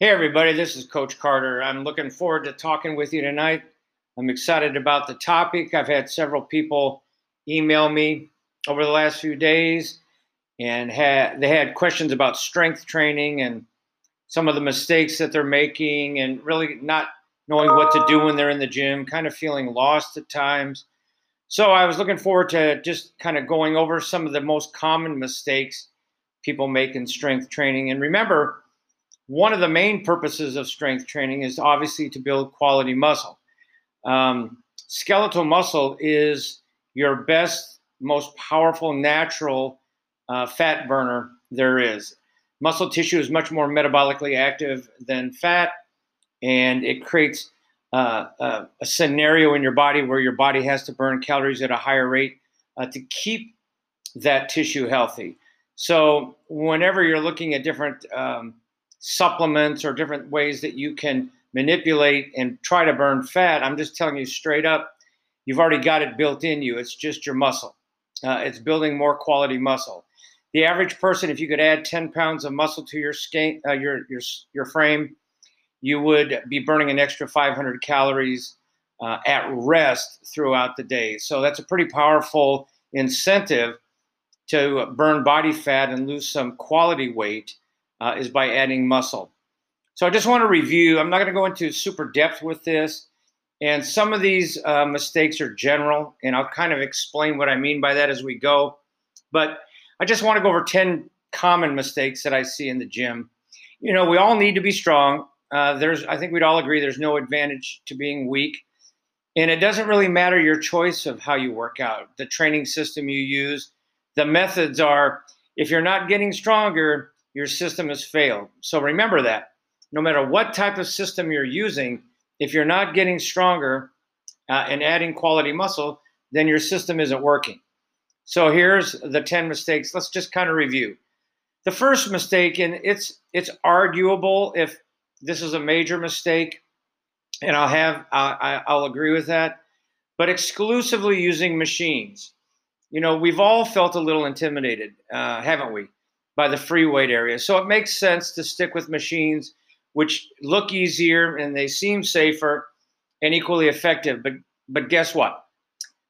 Hey, everybody, this is Coach Carter. I'm looking forward to talking with you tonight. I'm excited about the topic. I've had several people email me over the last few days and had they had questions about strength training and some of the mistakes that they're making and really not knowing what to do when they're in the gym, kind of feeling lost at times. So I was looking forward to just kind of going over some of the most common mistakes people make in strength training. And remember, one of the main purposes of strength training is obviously to build quality muscle. Um, skeletal muscle is your best, most powerful natural uh, fat burner there is. Muscle tissue is much more metabolically active than fat, and it creates uh, uh, a scenario in your body where your body has to burn calories at a higher rate uh, to keep that tissue healthy. So, whenever you're looking at different um, supplements or different ways that you can manipulate and try to burn fat, I'm just telling you straight up, you've already got it built in you. It's just your muscle. Uh, it's building more quality muscle. The average person, if you could add 10 pounds of muscle to your skin, uh, your your your frame, you would be burning an extra 500 calories uh, at rest throughout the day. So that's a pretty powerful incentive to burn body fat and lose some quality weight uh, is by adding muscle. So I just want to review. I'm not going to go into super depth with this. And some of these uh, mistakes are general, and I'll kind of explain what I mean by that as we go. But I just want to go over 10 common mistakes that I see in the gym. You know, we all need to be strong. Uh, there's, I think we'd all agree, there's no advantage to being weak. And it doesn't really matter your choice of how you work out, the training system you use. The methods are if you're not getting stronger, your system has failed. So remember that. No matter what type of system you're using, if you're not getting stronger uh, and adding quality muscle, then your system isn't working. So here's the 10 mistakes. Let's just kind of review. The first mistake, and it's it's arguable if this is a major mistake, and I'll have I, I'll agree with that. But exclusively using machines, you know, we've all felt a little intimidated, uh, haven't we? By the free weight area. So it makes sense to stick with machines which look easier and they seem safer and equally effective. But but guess what?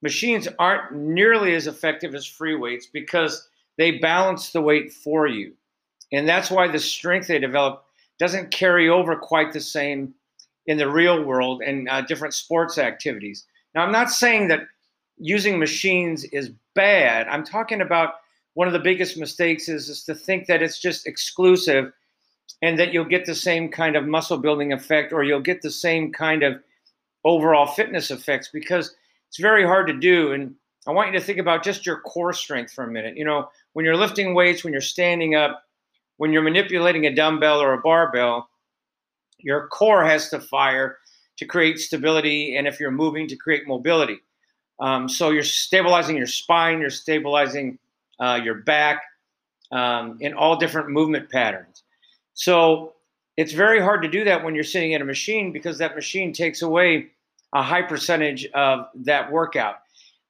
Machines aren't nearly as effective as free weights because they balance the weight for you. And that's why the strength they develop doesn't carry over quite the same in the real world and uh, different sports activities. Now, I'm not saying that using machines is bad. I'm talking about one of the biggest mistakes is, is to think that it's just exclusive and that you'll get the same kind of muscle building effect or you'll get the same kind of overall fitness effects because it's very hard to do. And I want you to think about just your core strength for a minute. You know, when you're lifting weights, when you're standing up, when you're manipulating a dumbbell or a barbell, your core has to fire to create stability, and if you're moving, to create mobility. Um, so you're stabilizing your spine, you're stabilizing uh, your back, um, in all different movement patterns. So it's very hard to do that when you're sitting at a machine because that machine takes away a high percentage of that workout.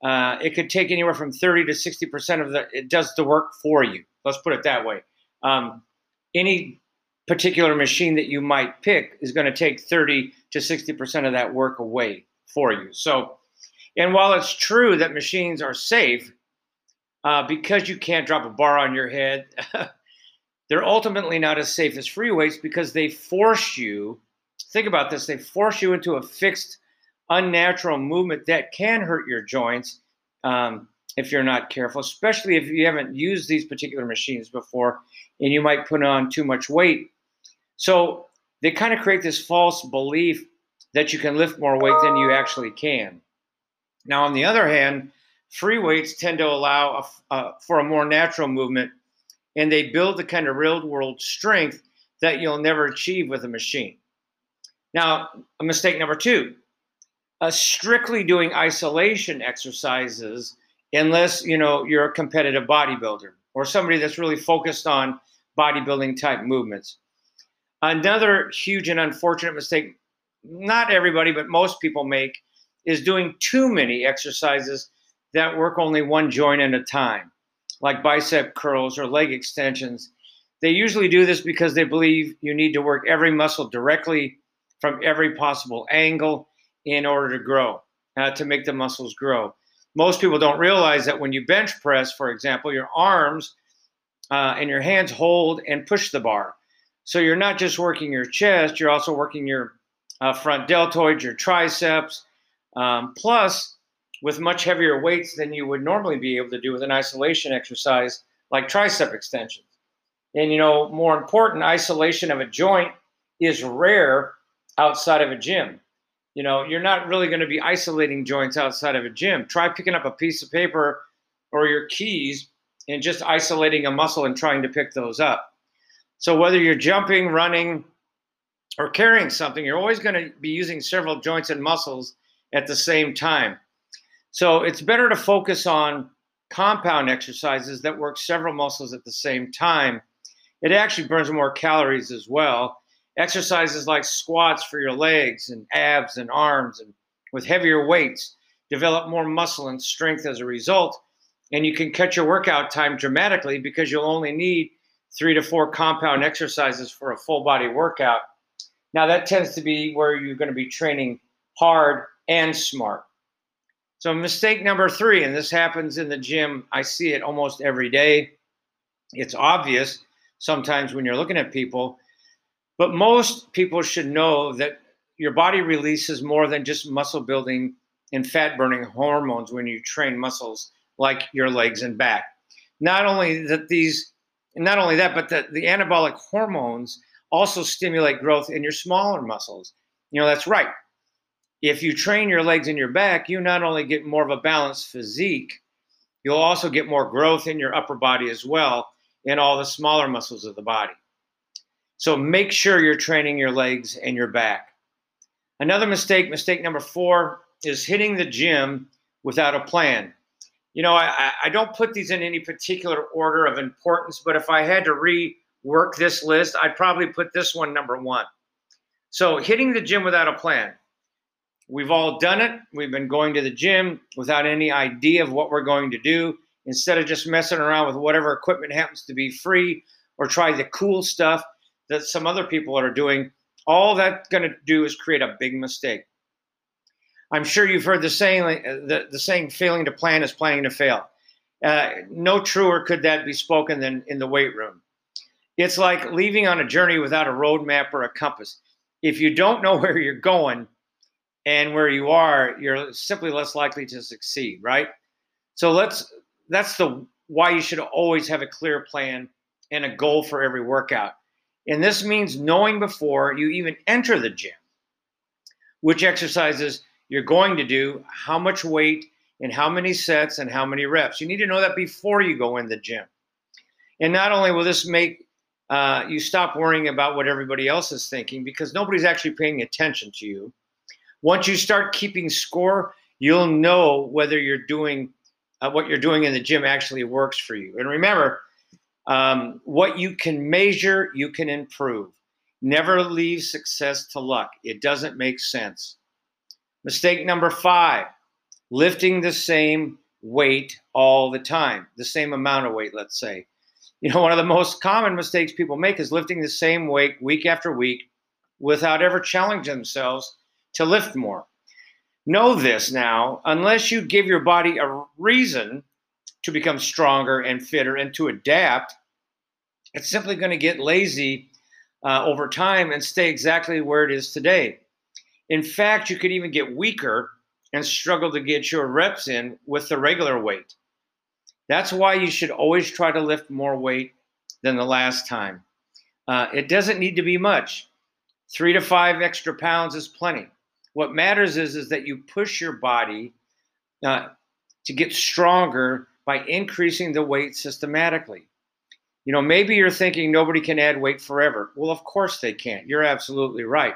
Uh, it could take anywhere from 30 to 60% of the, it does the work for you. Let's put it that way. Um, any particular machine that you might pick is going to take 30 to 60% of that work away for you. So, and while it's true that machines are safe, uh, because you can't drop a bar on your head, they're ultimately not as safe as free weights because they force you. Think about this: they force you into a fixed, unnatural movement that can hurt your joints um, if you're not careful, especially if you haven't used these particular machines before, and you might put on too much weight. So they kind of create this false belief that you can lift more weight than you actually can. Now, on the other hand, Free weights tend to allow a, for a more natural movement, and they build the kind of real world strength that you'll never achieve with a machine. Now, mistake number two, uh, strictly doing isolation exercises, unless you know you're a competitive bodybuilder or somebody that's really focused on bodybuilding type movements. Another huge and unfortunate mistake, not everybody, but most people make, is doing too many exercises that work only one joint at a time, like bicep curls or leg extensions. They usually do this because they believe you need to work every muscle directly from every possible angle in order to grow, uh, to make the muscles grow. Most people don't realize that when you bench press, for example, your arms uh, and your hands hold and push the bar. So you're not just working your chest, you're also working your uh, front deltoids, your triceps, um, plus with much heavier weights than you would normally be able to do with an isolation exercise like tricep extensions. And you know, more important, isolation of a joint is rare outside of a gym. You know, you're not really going to be isolating joints outside of a gym. Try picking up a piece of paper or your keys and just isolating a muscle and trying to pick those up. So whether you're jumping, running, or carrying something, you're always going to be using several joints and muscles at the same time. So it's better to focus on compound exercises that work several muscles at the same time. It actually burns more calories as well. Exercises like squats for your legs and abs and arms and with heavier weights develop more muscle and strength as a result. And you can cut your workout time dramatically because you'll only need three to four compound exercises for a full body workout. Now, that tends to be where you're going to be training hard and smart. So, mistake number three, and this happens in the gym, I see it almost every day. It's obvious sometimes when you're looking at people, but most people should know that your body releases more than just muscle building and fat burning hormones when you train muscles like your legs and back. Not only that these not only that, but the, the anabolic hormones also stimulate growth in your smaller muscles. You know, that's right. If you train your legs and your back, you not only get more of a balanced physique, you'll also get more growth in your upper body as well in all the smaller muscles of the body. So make sure you're training your legs and your back. Another mistake, mistake number four, is hitting the gym without a plan you know, I, I don't put these in any particular order of importance, but if I had to rework this list, I'd probably put this one number one. So, hitting the gym without a plan. We've all done it. We've been going to the gym without any idea of what we're going to do. Instead of just messing around with whatever equipment happens to be free or try the cool stuff that some other people are doing, all that's going to do is create a big mistake. I'm sure you've heard the saying, the, the saying, failing to plan is planning to fail. Uh, no truer could that be spoken than in the weight room. It's like leaving on a journey without a roadmap or a compass. If you don't know where you're going and where you are, you're simply less likely to succeed, right? So let's that's the why you should always have a clear plan and a goal for every workout. And this means knowing before you even enter the gym which exercises you're going to do, how much weight, and how many sets and how many reps. You need to know that before you go in the gym. And not only will this make uh, you stop worrying about what everybody else is thinking because nobody's actually paying attention to you. Once you start keeping score, you'll know whether you're doing uh, what you're doing in the gym actually works for you. And remember, um, what you can measure, you can improve. Never leave success to luck. It doesn't make sense. Mistake number five lifting the same weight all the time, the same amount of weight, let's say. You know, one of the most common mistakes people make is lifting the same weight week after week without ever challenging themselves to lift more. Know this now, unless you give your body a reason to become stronger and fitter and to adapt, it's simply going to get lazy uh, over time and stay exactly where it is today. In fact, you could even get weaker and struggle to get your reps in with the regular weight. That's why you should always try to lift more weight than the last time. Uh, it doesn't need to be much. Three to five extra pounds is plenty. What matters is, is that you push your body uh, to get stronger by increasing the weight systematically. You know, maybe you're thinking nobody can add weight forever. Well, of course they can't. You're absolutely right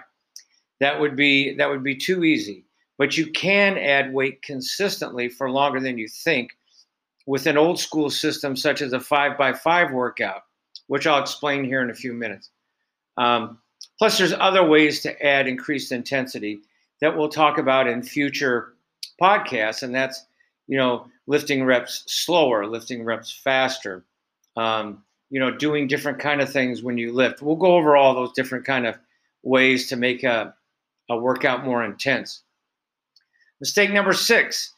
that would be that would be too easy. But you can add weight consistently for longer than you think with an old school system such as a five by five workout, which I'll explain here in a few minutes. Um, plus, there's other ways to add increased intensity that we'll talk about in future podcasts, and that's you know lifting reps slower, lifting reps faster, um, you know, doing different kind of things when you lift. We'll go over all those different kind of ways to make a, a workout more intense. Mistake number six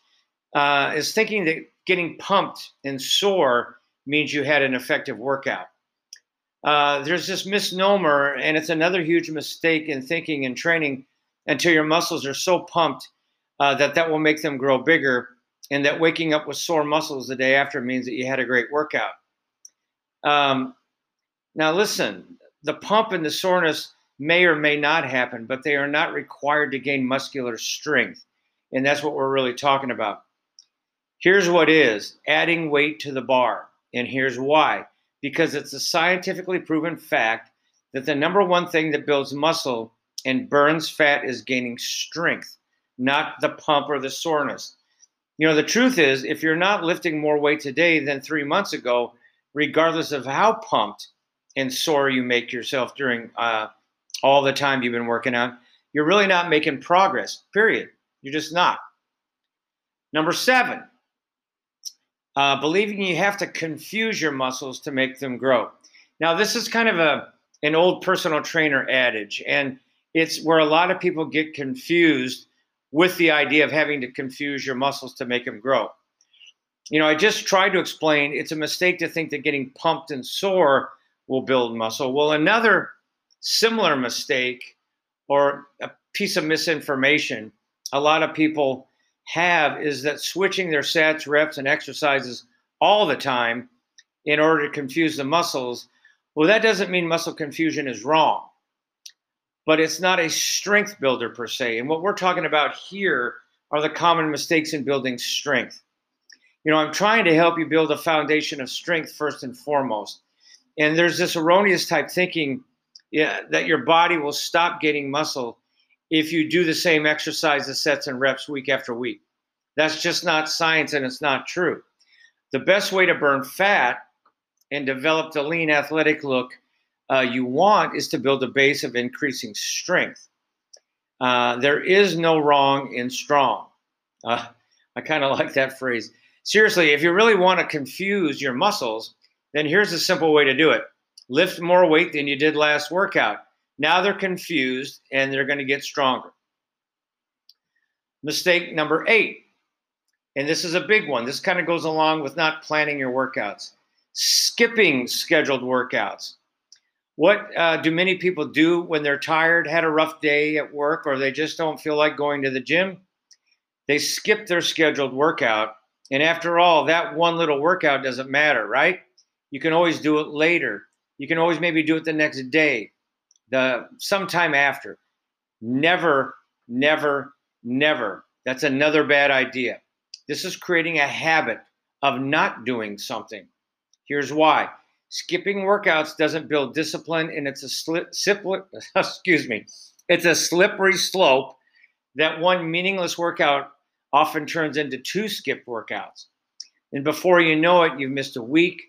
uh, is thinking that getting pumped and sore means you had an effective workout. Uh, there's this misnomer, and it's another huge mistake in thinking and training until your muscles are so pumped uh, that that will make them grow bigger, and that waking up with sore muscles the day after means that you had a great workout. Um, now, listen, the pump and the soreness may or may not happen, but they are not required to gain muscular strength. And that's what we're really talking about. Here's what is adding weight to the bar. And here's why because it's a scientifically proven fact that the number one thing that builds muscle and burns fat is gaining strength, not the pump or the soreness. You know, the truth is, if you're not lifting more weight today than three months ago, regardless of how pumped and sore you make yourself during uh, all the time you've been working out, you're really not making progress, period. You're just not. Number seven, uh, believing you have to confuse your muscles to make them grow. Now, this is kind of a an old personal trainer adage, and it's where a lot of people get confused with the idea of having to confuse your muscles to make them grow. You know, I just tried to explain it's a mistake to think that getting pumped and sore will build muscle. Well, another similar mistake or a piece of misinformation a lot of people have is that switching their sets, reps, and exercises all the time in order to confuse the muscles. Well, that doesn't mean muscle confusion is wrong, but it's not a strength builder per se. And what we're talking about here are the common mistakes in building strength. You know, I'm trying to help you build a foundation of strength first and foremost. And there's this erroneous type thinking yeah, that your body will stop getting muscle if you do the same exercises, sets, and reps week after week. That's just not science and it's not true. The best way to burn fat and develop the lean athletic look uh, you want is to build a base of increasing strength. Uh, there is no wrong in strong. Uh, I kind of like that phrase. Seriously, if you really want to confuse your muscles, then here's a simple way to do it lift more weight than you did last workout. Now they're confused and they're going to get stronger. Mistake number eight, and this is a big one. This kind of goes along with not planning your workouts, skipping scheduled workouts. What uh, do many people do when they're tired, had a rough day at work, or they just don't feel like going to the gym? They skip their scheduled workout. And after all, that one little workout doesn't matter, right? You can always do it later. You can always maybe do it the next day the sometime after. Never, never, never. That's another bad idea. This is creating a habit of not doing something. Here's why. Skipping workouts doesn't build discipline and it's a slip, excuse me, it's a slippery slope that one meaningless workout often turns into two skip workouts. And before you know it, you've missed a week,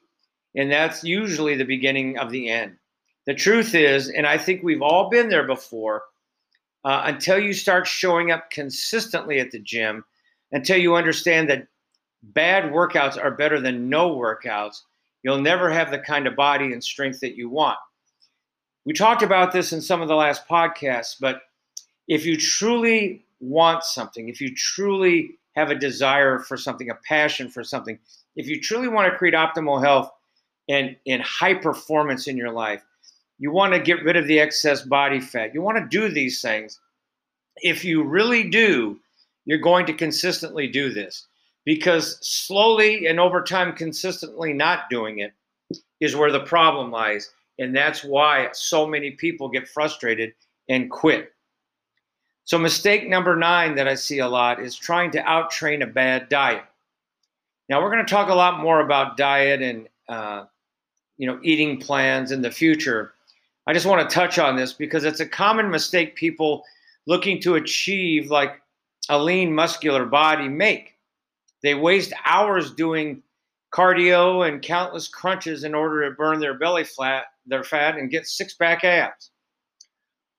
and that's usually the beginning of the end. The truth is, and I think we've all been there before, uh, until you start showing up consistently at the gym, until you understand that bad workouts are better than no workouts, you'll never have the kind of body and strength that you want. We talked about this in some of the last podcasts, but if you truly want something, if you truly have a desire for something, a passion for something, if you truly want to create optimal health and, and high performance in your life, you want to get rid of the excess body fat. You want to do these things. If you really do, you're going to consistently do this because slowly and over time, consistently not doing it is where the problem lies. And that's why so many people get frustrated and quit. So, mistake number nine that I see a lot is trying to outtrain a bad diet. Now, we're going to talk a lot more about diet and uh, you know eating plans in the future I just want to touch on this because it's a common mistake people looking to achieve like a lean muscular body make. They waste hours doing cardio and countless crunches in order to burn their belly fat, their fat, and get six pack abs.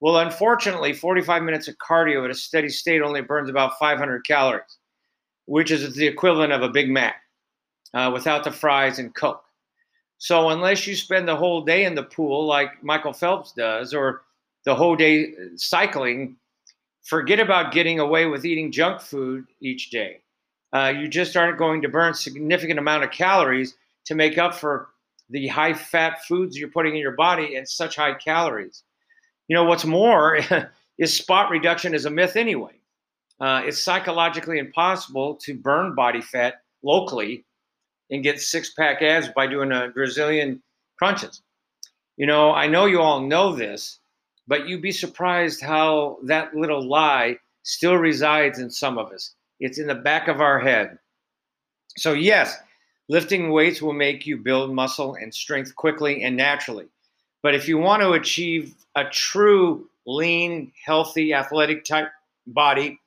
Well, unfortunately, 45 minutes of cardio at a steady state only burns about 500 calories, which is the equivalent of a Big Mac uh, without the fries and Coke. So unless you spend the whole day in the pool like Michael Phelps does, or the whole day cycling, forget about getting away with eating junk food each day. Uh, you just aren't going to burn significant amount of calories to make up for the high fat foods you're putting in your body and such high calories. You know, what's more is spot reduction is a myth anyway. Uh, it's psychologically impossible to burn body fat locally and get six pack abs by doing a Brazilian crunches. You know, I know you all know this, but you'd be surprised how that little lie still resides in some of us. It's in the back of our head. So, yes, lifting weights will make you build muscle and strength quickly and naturally. But if you want to achieve a true lean, healthy, athletic type body,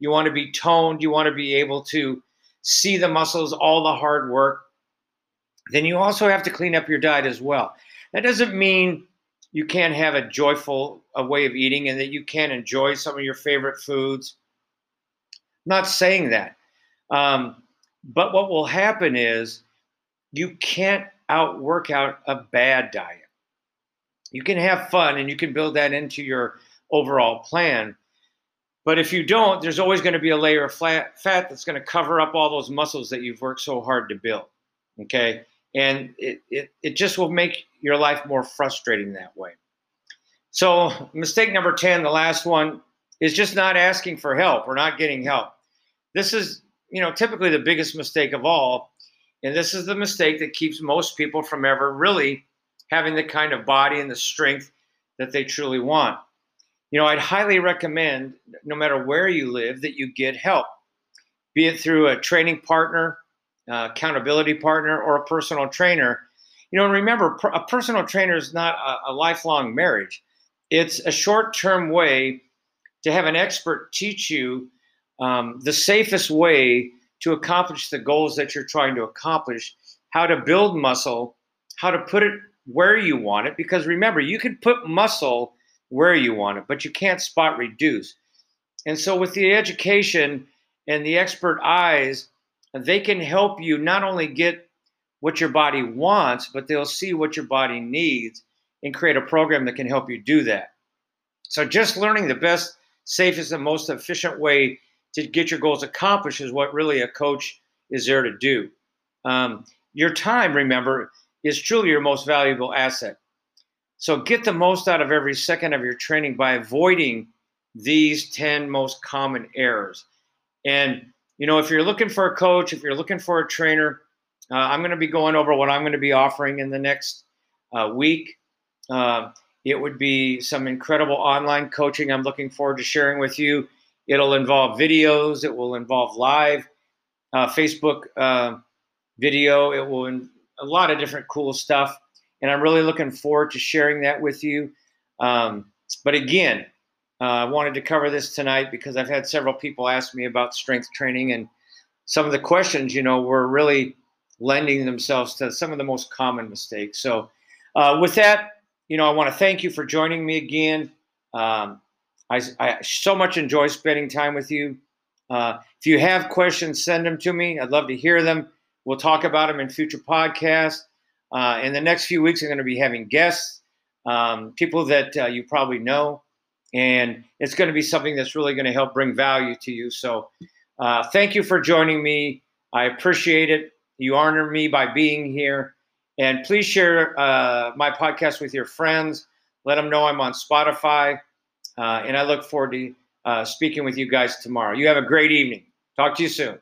you want to be toned, you want to be able to see the muscles, all the hard work, then you also have to clean up your diet as well. That doesn't mean you can't have a joyful a way of eating and that you can't enjoy some of your favorite foods. Not saying that. Um, but what will happen is you can't outwork out a bad diet. You can have fun and you can build that into your overall plan. But if you don't, there's always going to be a layer of fat that's going to cover up all those muscles that you've worked so hard to build. Okay. And it, it, it just will make your life more frustrating that way. So, mistake number 10, the last one, is just not asking for help or not getting help. This is, you know, typically the biggest mistake of all. And this is the mistake that keeps most people from ever really having the kind of body and the strength that they truly want. You know, I'd highly recommend, no matter where you live, that you get help, be it through a training partner, uh, accountability partner, or a personal trainer. You know, remember, a personal trainer is not a, a lifelong marriage. It's a short-term way to have an expert teach you um, the safest way to accomplish the goals that you're trying to accomplish, how to build muscle, how to put it where you want it because remember, you can put muscle where you want it, but you can't spot reduce. And so, with the education and the expert eyes, they can help you not only get what your body wants, but they'll see what your body needs and create a program that can help you do that. So, just learning the best, safest, and most efficient way to get your goals accomplished is what really a coach is there to do. Um, your time, remember, is truly your most valuable asset. So get the most out of every second of your training by avoiding these 10 most common errors. And, you know, if you're looking for a coach, if you're looking for a trainer, uh, I'm going to be going over what I'm going to be offering in the next uh, week. Uh, it would be some incredible online coaching I'm looking forward to sharing with you. It'll involve videos, it will involve live uh, Facebook uh, video, it will in- a lot of different cool stuff. And I'm really looking forward to sharing that with you. Um, but again, uh, I wanted to cover this tonight because I've had several people ask me about strength training, and some of the questions, you know, were really lending themselves to some of the most common mistakes. So, uh, with that, you know, I want to thank you for joining me again. Um, I, I, so much enjoy spending time with you. Uh, if you have questions, send them to me. I'd love to hear them. We'll talk about them in future podcasts. Uh, in the next few weeks, I'm going to be having guests, um, people that uh, you probably know, and it's going to be something that's really going to help bring value to you. So, uh, thank you for joining me. I appreciate it. You honor me by being here. And please share uh, my podcast with your friends. Let them know I'm on Spotify. Uh, and I look forward to uh, speaking with you guys tomorrow. You have a great evening. Talk to you soon.